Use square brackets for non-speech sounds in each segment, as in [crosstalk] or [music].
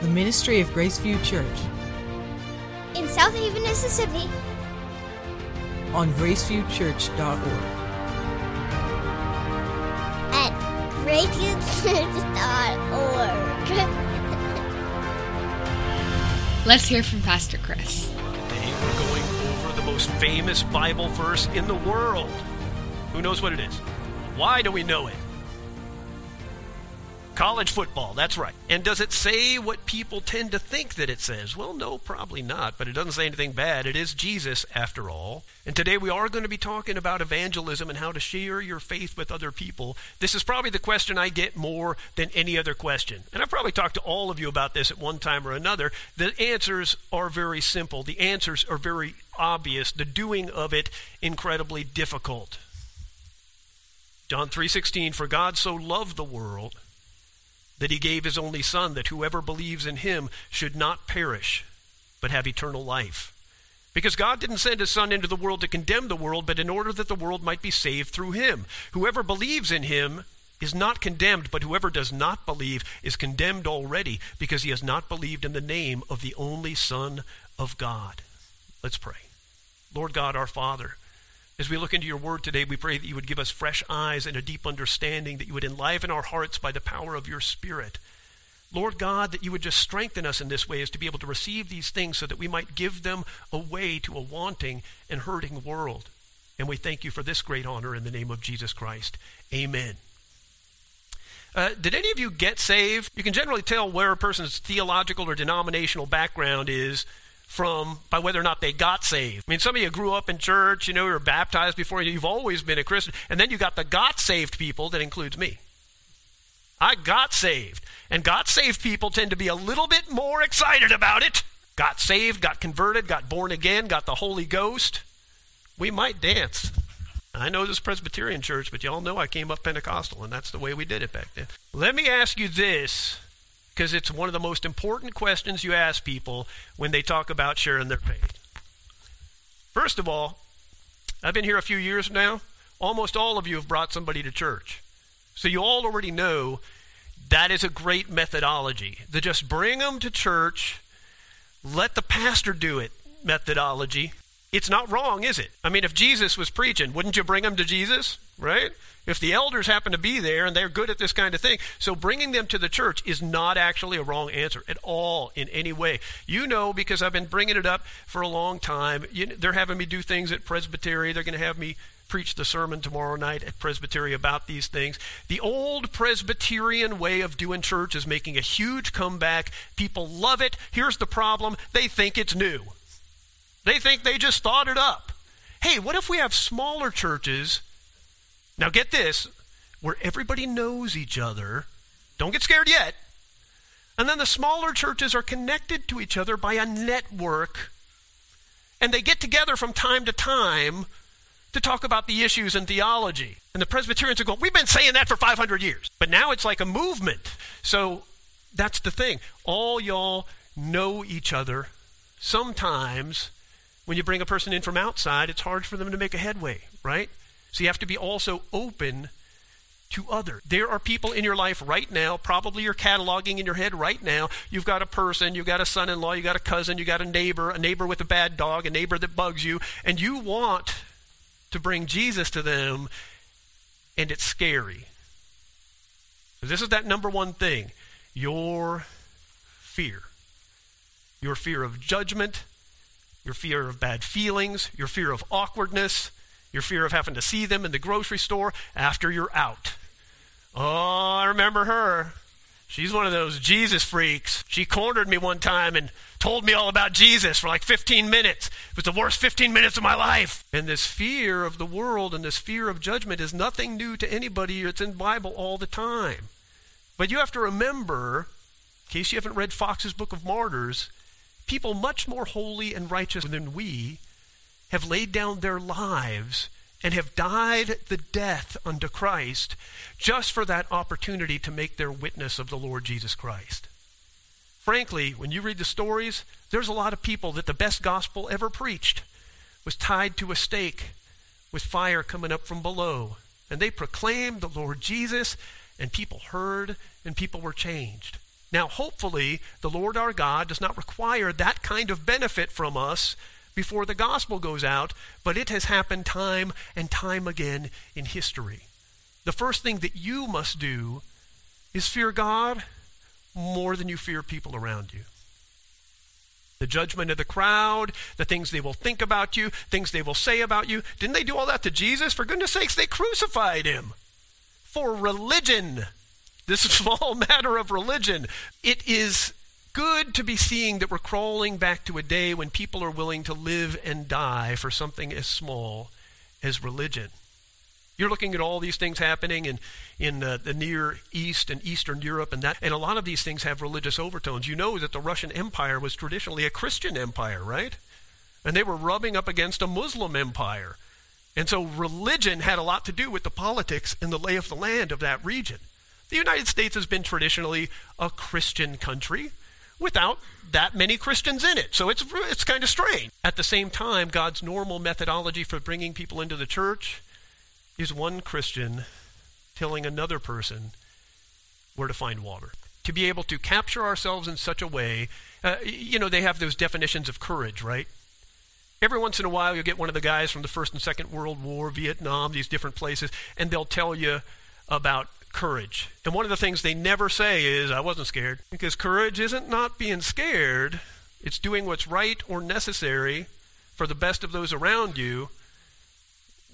the ministry of Graceview Church in Southaven, Mississippi on graceviewchurch.org. at graceviewchurch.org. [laughs] Let's hear from Pastor Chris. Today we're going over the most famous Bible verse in the world. Who knows what it is? Why do we know it? College football, that's right. And does it say what people tend to think that it says? Well, no, probably not, but it doesn't say anything bad. It is Jesus, after all. And today we are going to be talking about evangelism and how to share your faith with other people. This is probably the question I get more than any other question. And I've probably talked to all of you about this at one time or another. The answers are very simple, the answers are very obvious, the doing of it incredibly difficult. John 3:16 For God so loved the world that he gave his only son that whoever believes in him should not perish but have eternal life. Because God didn't send his son into the world to condemn the world but in order that the world might be saved through him. Whoever believes in him is not condemned, but whoever does not believe is condemned already because he has not believed in the name of the only son of God. Let's pray. Lord God, our Father, as we look into your word today, we pray that you would give us fresh eyes and a deep understanding, that you would enliven our hearts by the power of your Spirit. Lord God, that you would just strengthen us in this way as to be able to receive these things so that we might give them away to a wanting and hurting world. And we thank you for this great honor in the name of Jesus Christ. Amen. Uh, did any of you get saved? You can generally tell where a person's theological or denominational background is from by whether or not they got saved. I mean, some of you grew up in church, you know, you were baptized before, you've always been a Christian, and then you got the got saved people that includes me. I got saved. And got saved people tend to be a little bit more excited about it. Got saved, got converted, got born again, got the Holy Ghost. We might dance. I know this Presbyterian church, but y'all know I came up Pentecostal, and that's the way we did it back then. Let me ask you this because it's one of the most important questions you ask people when they talk about sharing their faith. First of all, I've been here a few years now. Almost all of you have brought somebody to church. So you all already know that is a great methodology. The just bring them to church, let the pastor do it methodology. It's not wrong, is it? I mean, if Jesus was preaching, wouldn't you bring them to Jesus, right? if the elders happen to be there and they're good at this kind of thing. So bringing them to the church is not actually a wrong answer at all in any way. You know, because I've been bringing it up for a long time. You, they're having me do things at Presbytery. They're going to have me preach the sermon tomorrow night at Presbytery about these things. The old Presbyterian way of doing church is making a huge comeback. People love it. Here's the problem they think it's new, they think they just thought it up. Hey, what if we have smaller churches now, get this where everybody knows each other. Don't get scared yet. And then the smaller churches are connected to each other by a network. And they get together from time to time to talk about the issues in theology. And the Presbyterians are going, We've been saying that for 500 years. But now it's like a movement. So that's the thing. All y'all know each other. Sometimes when you bring a person in from outside, it's hard for them to make a headway, right? So you have to be also open to others. There are people in your life right now, probably you're cataloging in your head right now. You've got a person, you've got a son in law, you've got a cousin, you've got a neighbor, a neighbor with a bad dog, a neighbor that bugs you, and you want to bring Jesus to them, and it's scary. This is that number one thing your fear. Your fear of judgment, your fear of bad feelings, your fear of awkwardness, your fear of having to see them in the grocery store after you're out. Oh, I remember her. She's one of those Jesus freaks. She cornered me one time and told me all about Jesus for like 15 minutes. It was the worst 15 minutes of my life. And this fear of the world and this fear of judgment is nothing new to anybody. It's in the Bible all the time. But you have to remember, in case you haven't read Fox's Book of Martyrs, people much more holy and righteous than we have laid down their lives and have died the death unto Christ just for that opportunity to make their witness of the Lord Jesus Christ. Frankly, when you read the stories, there's a lot of people that the best gospel ever preached was tied to a stake with fire coming up from below. And they proclaimed the Lord Jesus, and people heard, and people were changed. Now, hopefully, the Lord our God does not require that kind of benefit from us before the gospel goes out, but it has happened time and time again in history. The first thing that you must do is fear God more than you fear people around you. The judgment of the crowd, the things they will think about you, things they will say about you. Didn't they do all that to Jesus? For goodness sakes, they crucified him for religion. This is all a matter of religion. It is good to be seeing that we're crawling back to a day when people are willing to live and die for something as small as religion. You're looking at all these things happening in, in uh, the Near East and Eastern Europe, and, that, and a lot of these things have religious overtones. You know that the Russian Empire was traditionally a Christian empire, right? And they were rubbing up against a Muslim empire. And so religion had a lot to do with the politics and the lay of the land of that region. The United States has been traditionally a Christian country without that many Christians in it. So it's, it's kind of strange. At the same time, God's normal methodology for bringing people into the church is one Christian telling another person where to find water. To be able to capture ourselves in such a way, uh, you know, they have those definitions of courage, right? Every once in a while, you'll get one of the guys from the First and Second World War, Vietnam, these different places, and they'll tell you about courage. And one of the things they never say is, I wasn't scared. Because courage isn't not being scared, it's doing what's right or necessary for the best of those around you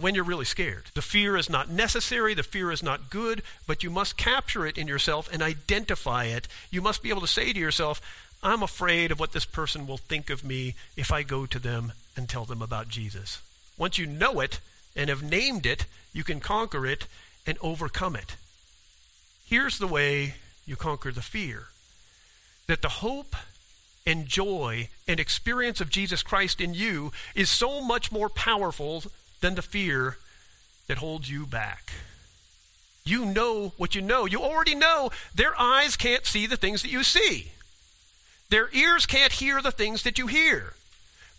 when you're really scared. The fear is not necessary, the fear is not good, but you must capture it in yourself and identify it. You must be able to say to yourself, I'm afraid of what this person will think of me if I go to them and tell them about Jesus. Once you know it and have named it, you can conquer it and overcome it. Here's the way you conquer the fear that the hope and joy and experience of Jesus Christ in you is so much more powerful than the fear that holds you back. You know what you know. You already know their eyes can't see the things that you see. Their ears can't hear the things that you hear.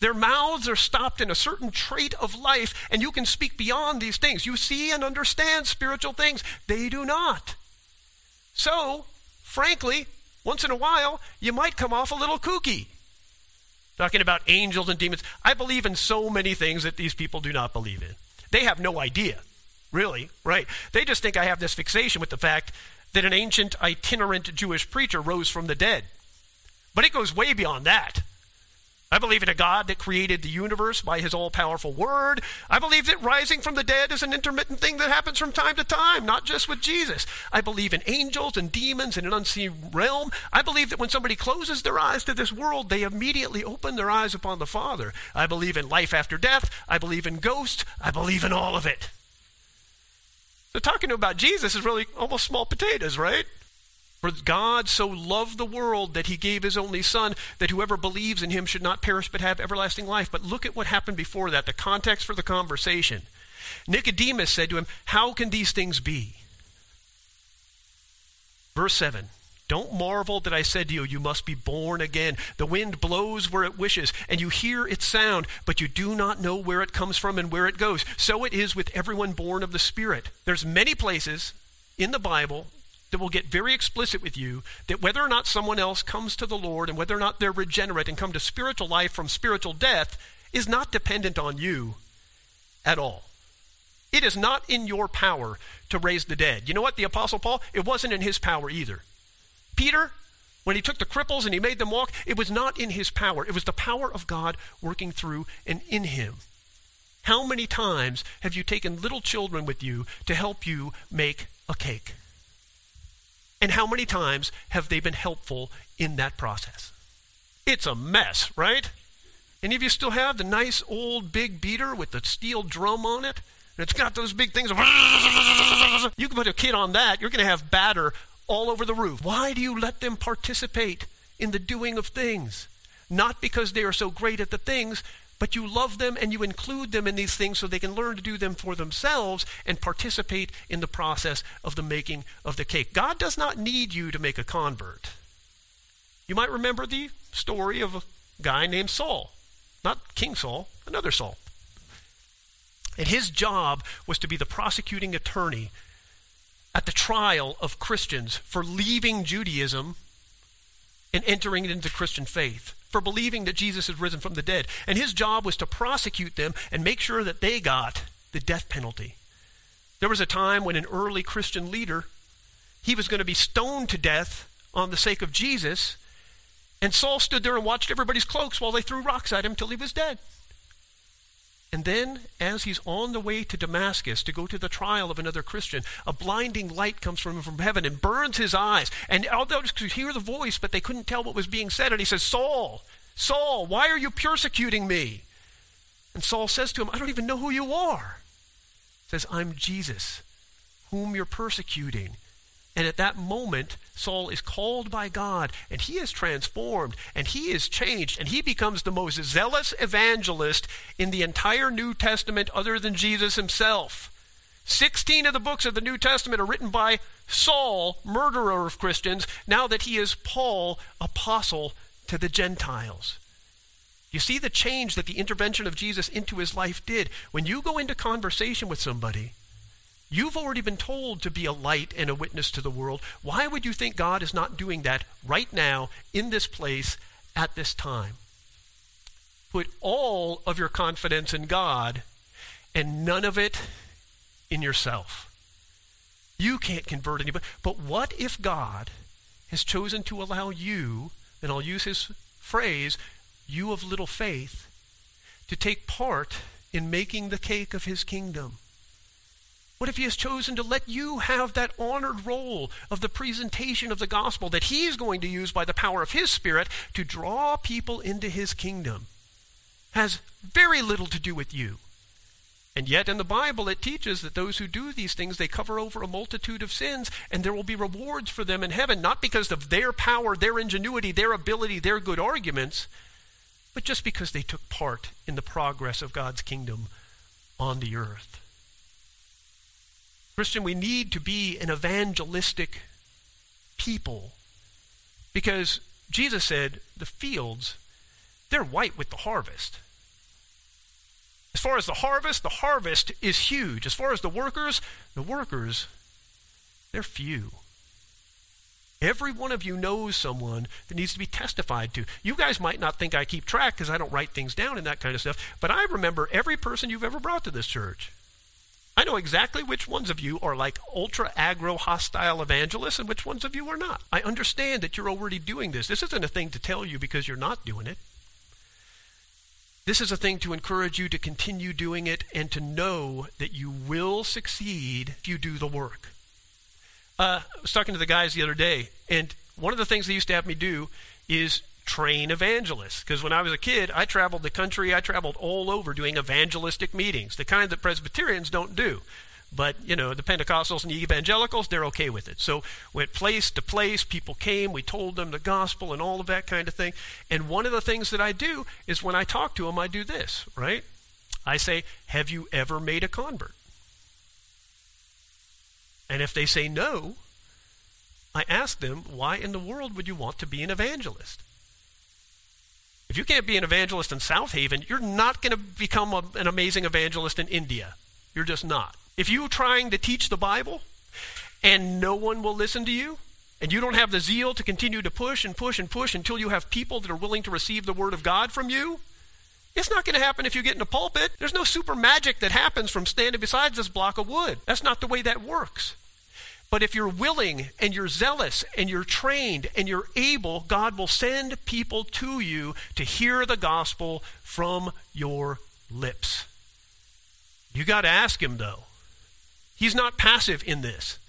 Their mouths are stopped in a certain trait of life, and you can speak beyond these things. You see and understand spiritual things. They do not. So, frankly, once in a while, you might come off a little kooky talking about angels and demons. I believe in so many things that these people do not believe in. They have no idea, really, right? They just think I have this fixation with the fact that an ancient itinerant Jewish preacher rose from the dead. But it goes way beyond that. I believe in a God that created the universe by his all powerful word. I believe that rising from the dead is an intermittent thing that happens from time to time, not just with Jesus. I believe in angels and demons in an unseen realm. I believe that when somebody closes their eyes to this world, they immediately open their eyes upon the Father. I believe in life after death. I believe in ghosts. I believe in all of it. So talking about Jesus is really almost small potatoes, right? For God so loved the world that he gave his only Son, that whoever believes in him should not perish but have everlasting life. But look at what happened before that, the context for the conversation. Nicodemus said to him, How can these things be? Verse 7 Don't marvel that I said to you, You must be born again. The wind blows where it wishes, and you hear its sound, but you do not know where it comes from and where it goes. So it is with everyone born of the Spirit. There's many places in the Bible that will get very explicit with you that whether or not someone else comes to the Lord and whether or not they're regenerate and come to spiritual life from spiritual death is not dependent on you at all. It is not in your power to raise the dead. You know what? The Apostle Paul, it wasn't in his power either. Peter, when he took the cripples and he made them walk, it was not in his power. It was the power of God working through and in him. How many times have you taken little children with you to help you make a cake? And how many times have they been helpful in that process? It's a mess, right? Any of you still have the nice old big beater with the steel drum on it? And it's got those big things. [laughs] You can put a kid on that, you're going to have batter all over the roof. Why do you let them participate in the doing of things? Not because they are so great at the things, but you love them and you include them in these things so they can learn to do them for themselves and participate in the process of the making of the cake. God does not need you to make a convert. You might remember the story of a guy named Saul, not King Saul, another Saul. And his job was to be the prosecuting attorney at the trial of Christians for leaving Judaism and entering into Christian faith, for believing that Jesus had risen from the dead. And his job was to prosecute them and make sure that they got the death penalty. There was a time when an early Christian leader, he was going to be stoned to death on the sake of Jesus, and Saul stood there and watched everybody's cloaks while they threw rocks at him till he was dead. And then, as he's on the way to Damascus to go to the trial of another Christian, a blinding light comes from him from heaven and burns his eyes. And although others could hear the voice, but they couldn't tell what was being said. And he says, Saul, Saul, why are you persecuting me? And Saul says to him, I don't even know who you are. He says, I'm Jesus, whom you're persecuting. And at that moment, Saul is called by God, and he is transformed, and he is changed, and he becomes the most zealous evangelist in the entire New Testament other than Jesus himself. Sixteen of the books of the New Testament are written by Saul, murderer of Christians, now that he is Paul, apostle to the Gentiles. You see the change that the intervention of Jesus into his life did. When you go into conversation with somebody, You've already been told to be a light and a witness to the world. Why would you think God is not doing that right now, in this place, at this time? Put all of your confidence in God and none of it in yourself. You can't convert anybody. But what if God has chosen to allow you, and I'll use his phrase, you of little faith, to take part in making the cake of his kingdom? What if he has chosen to let you have that honored role of the presentation of the gospel that he's going to use by the power of his spirit to draw people into his kingdom? Has very little to do with you. And yet in the Bible it teaches that those who do these things they cover over a multitude of sins and there will be rewards for them in heaven not because of their power, their ingenuity, their ability, their good arguments, but just because they took part in the progress of God's kingdom on the earth. Christian, we need to be an evangelistic people because Jesus said the fields, they're white with the harvest. As far as the harvest, the harvest is huge. As far as the workers, the workers, they're few. Every one of you knows someone that needs to be testified to. You guys might not think I keep track because I don't write things down and that kind of stuff, but I remember every person you've ever brought to this church. I know exactly which ones of you are like ultra aggro hostile evangelists and which ones of you are not. I understand that you're already doing this. This isn't a thing to tell you because you're not doing it. This is a thing to encourage you to continue doing it and to know that you will succeed if you do the work. Uh, I was talking to the guys the other day, and one of the things they used to have me do is train evangelists. Because when I was a kid, I traveled the country, I traveled all over doing evangelistic meetings, the kind that Presbyterians don't do. But, you know, the Pentecostals and the evangelicals, they're okay with it. So, went place to place, people came, we told them the gospel and all of that kind of thing. And one of the things that I do is when I talk to them, I do this, right? I say, Have you ever made a convert? And if they say no, I ask them, Why in the world would you want to be an evangelist? If you can't be an evangelist in Southaven, you're not going to become a, an amazing evangelist in India. You're just not. If you're trying to teach the Bible and no one will listen to you, and you don't have the zeal to continue to push and push and push until you have people that are willing to receive the Word of God from you, it's not going to happen if you get in a pulpit. There's no super magic that happens from standing beside this block of wood. That's not the way that works. But if you're willing and you're zealous and you're trained and you're able, God will send people to you to hear the gospel from your lips. You got to ask him, though. He's not passive in this.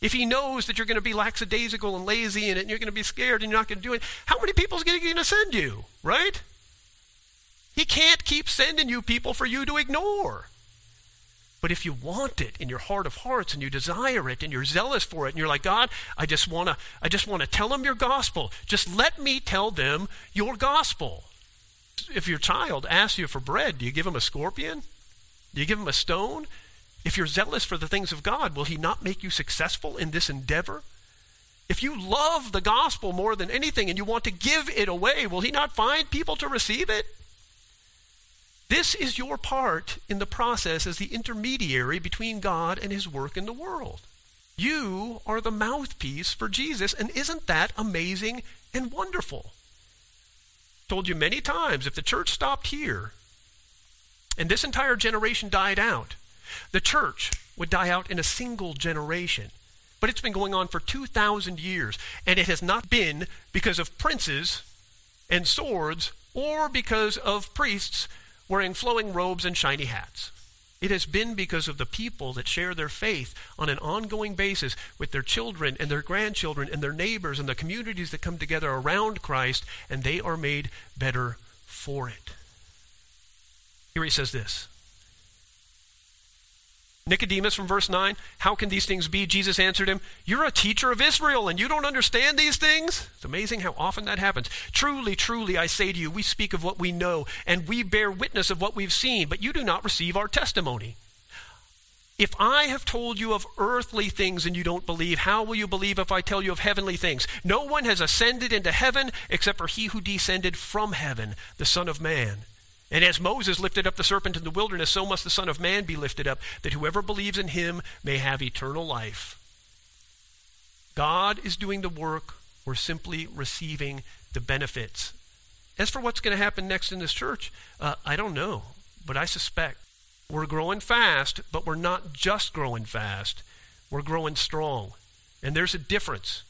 If he knows that you're going to be lackadaisical and lazy in it and you're going to be scared and you're not going to do it, how many people is he going to send you, right? He can't keep sending you people for you to ignore. But if you want it in your heart of hearts and you desire it and you're zealous for it and you're like, God, I just want to I just want to tell them your gospel. Just let me tell them your gospel. If your child asks you for bread, do you give him a scorpion? Do you give him a stone? If you're zealous for the things of God, will he not make you successful in this endeavor? If you love the gospel more than anything and you want to give it away, will he not find people to receive it? This is your part in the process as the intermediary between God and his work in the world. You are the mouthpiece for Jesus, and isn't that amazing and wonderful? Told you many times if the church stopped here and this entire generation died out, the church would die out in a single generation. But it's been going on for 2,000 years, and it has not been because of princes and swords or because of priests wearing flowing robes and shiny hats. It has been because of the people that share their faith on an ongoing basis with their children and their grandchildren and their neighbors and the communities that come together around Christ, and they are made better for it. Here he says this Nicodemus from verse 9, how can these things be? Jesus answered him, You're a teacher of Israel and you don't understand these things? It's amazing how often that happens. Truly, truly, I say to you, we speak of what we know and we bear witness of what we've seen, but you do not receive our testimony. If I have told you of earthly things and you don't believe, how will you believe if I tell you of heavenly things? No one has ascended into heaven except for he who descended from heaven, the Son of Man. And as Moses lifted up the serpent in the wilderness, so must the Son of Man be lifted up, that whoever believes in him may have eternal life. God is doing the work, we're simply receiving the benefits. As for what's going to happen next in this church, uh, I don't know, but I suspect we're growing fast, but we're not just growing fast, we're growing strong. And there's a difference.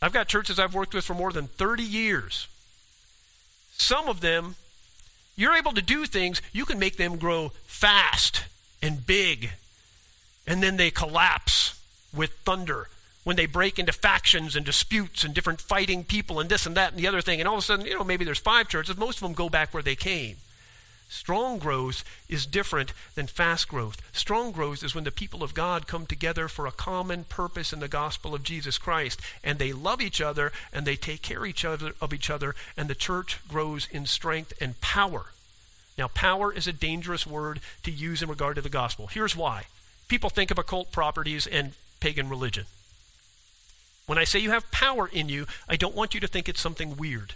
I've got churches I've worked with for more than 30 years. Some of them you're able to do things, you can make them grow fast and big. And then they collapse with thunder when they break into factions and disputes and different fighting people and this and that and the other thing. And all of a sudden, you know, maybe there's five churches, most of them go back where they came. Strong growth is different than fast growth. Strong growth is when the people of God come together for a common purpose in the gospel of Jesus Christ, and they love each other and they take care each other, of each other, and the church grows in strength and power. Now, power is a dangerous word to use in regard to the gospel. Here's why people think of occult properties and pagan religion. When I say you have power in you, I don't want you to think it's something weird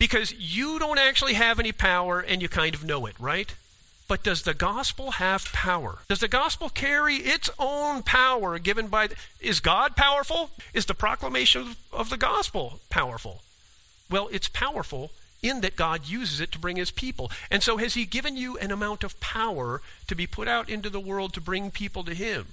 because you don't actually have any power and you kind of know it, right? But does the gospel have power? Does the gospel carry its own power given by. The, is God powerful? Is the proclamation of the gospel powerful? Well, it's powerful in that God uses it to bring his people. And so, has he given you an amount of power to be put out into the world to bring people to him?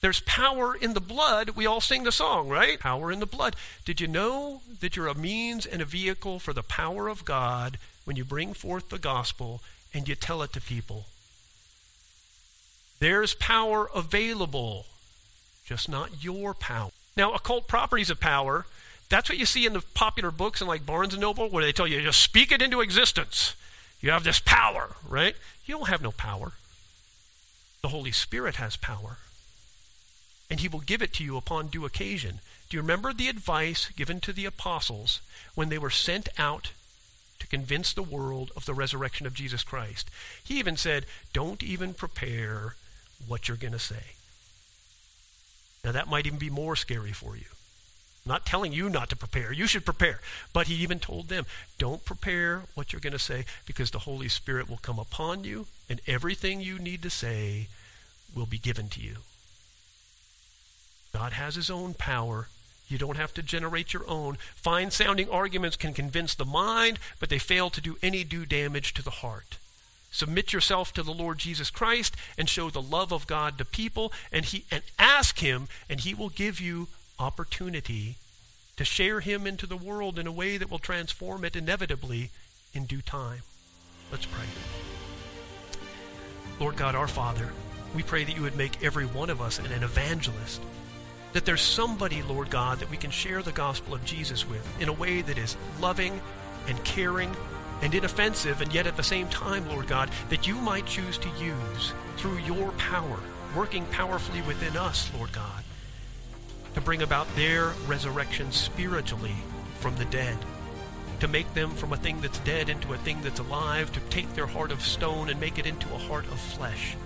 There's power in the blood. We all sing the song, right? Power in the blood. Did you know that you're a means and a vehicle for the power of God when you bring forth the gospel and you tell it to people? There's power available, just not your power. Now, occult properties of power, that's what you see in the popular books in like Barnes and Noble, where they tell you just speak it into existence. You have this power, right? You don't have no power. The Holy Spirit has power and he will give it to you upon due occasion. Do you remember the advice given to the apostles when they were sent out to convince the world of the resurrection of Jesus Christ? He even said, Don't even prepare what you're going to say. Now, that might even be more scary for you. I'm not telling you not to prepare. You should prepare. But he even told them, don't prepare what you're going to say because the Holy Spirit will come upon you and everything you need to say will be given to you. God has his own power. You don't have to generate your own. Fine sounding arguments can convince the mind, but they fail to do any due damage to the heart. Submit yourself to the Lord Jesus Christ and show the love of God to people and he and ask him and he will give you opportunity to share him into the world in a way that will transform it inevitably in due time. Let's pray. Lord God, our Father, we pray that you would make every one of us an evangelist that there's somebody, Lord God, that we can share the gospel of Jesus with in a way that is loving and caring and inoffensive, and yet at the same time, Lord God, that you might choose to use through your power, working powerfully within us, Lord God, to bring about their resurrection spiritually from the dead, to make them from a thing that's dead into a thing that's alive, to take their heart of stone and make it into a heart of flesh.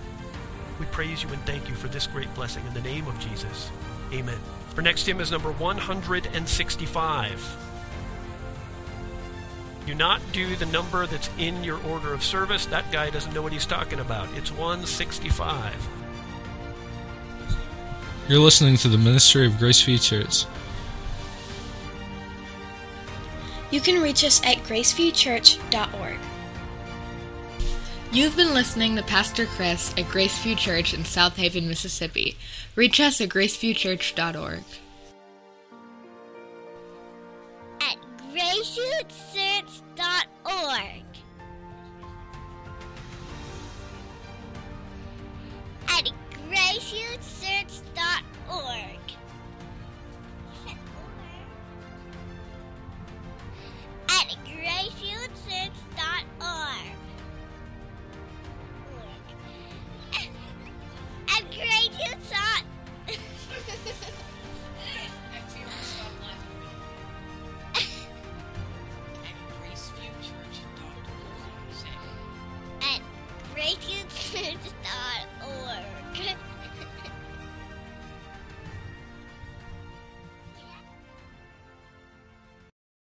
We praise you and thank you for this great blessing in the name of Jesus. Amen. Our next hymn is number 165. Do not do the number that's in your order of service. That guy doesn't know what he's talking about. It's 165. You're listening to the Ministry of Graceview Church. You can reach us at graceviewchurch.org. You've been listening to Pastor Chris at Graceview Church in Southaven, Mississippi. Reach us at graceviewchurch.org. At graceviewchurch.org. At graceviewchurch.org.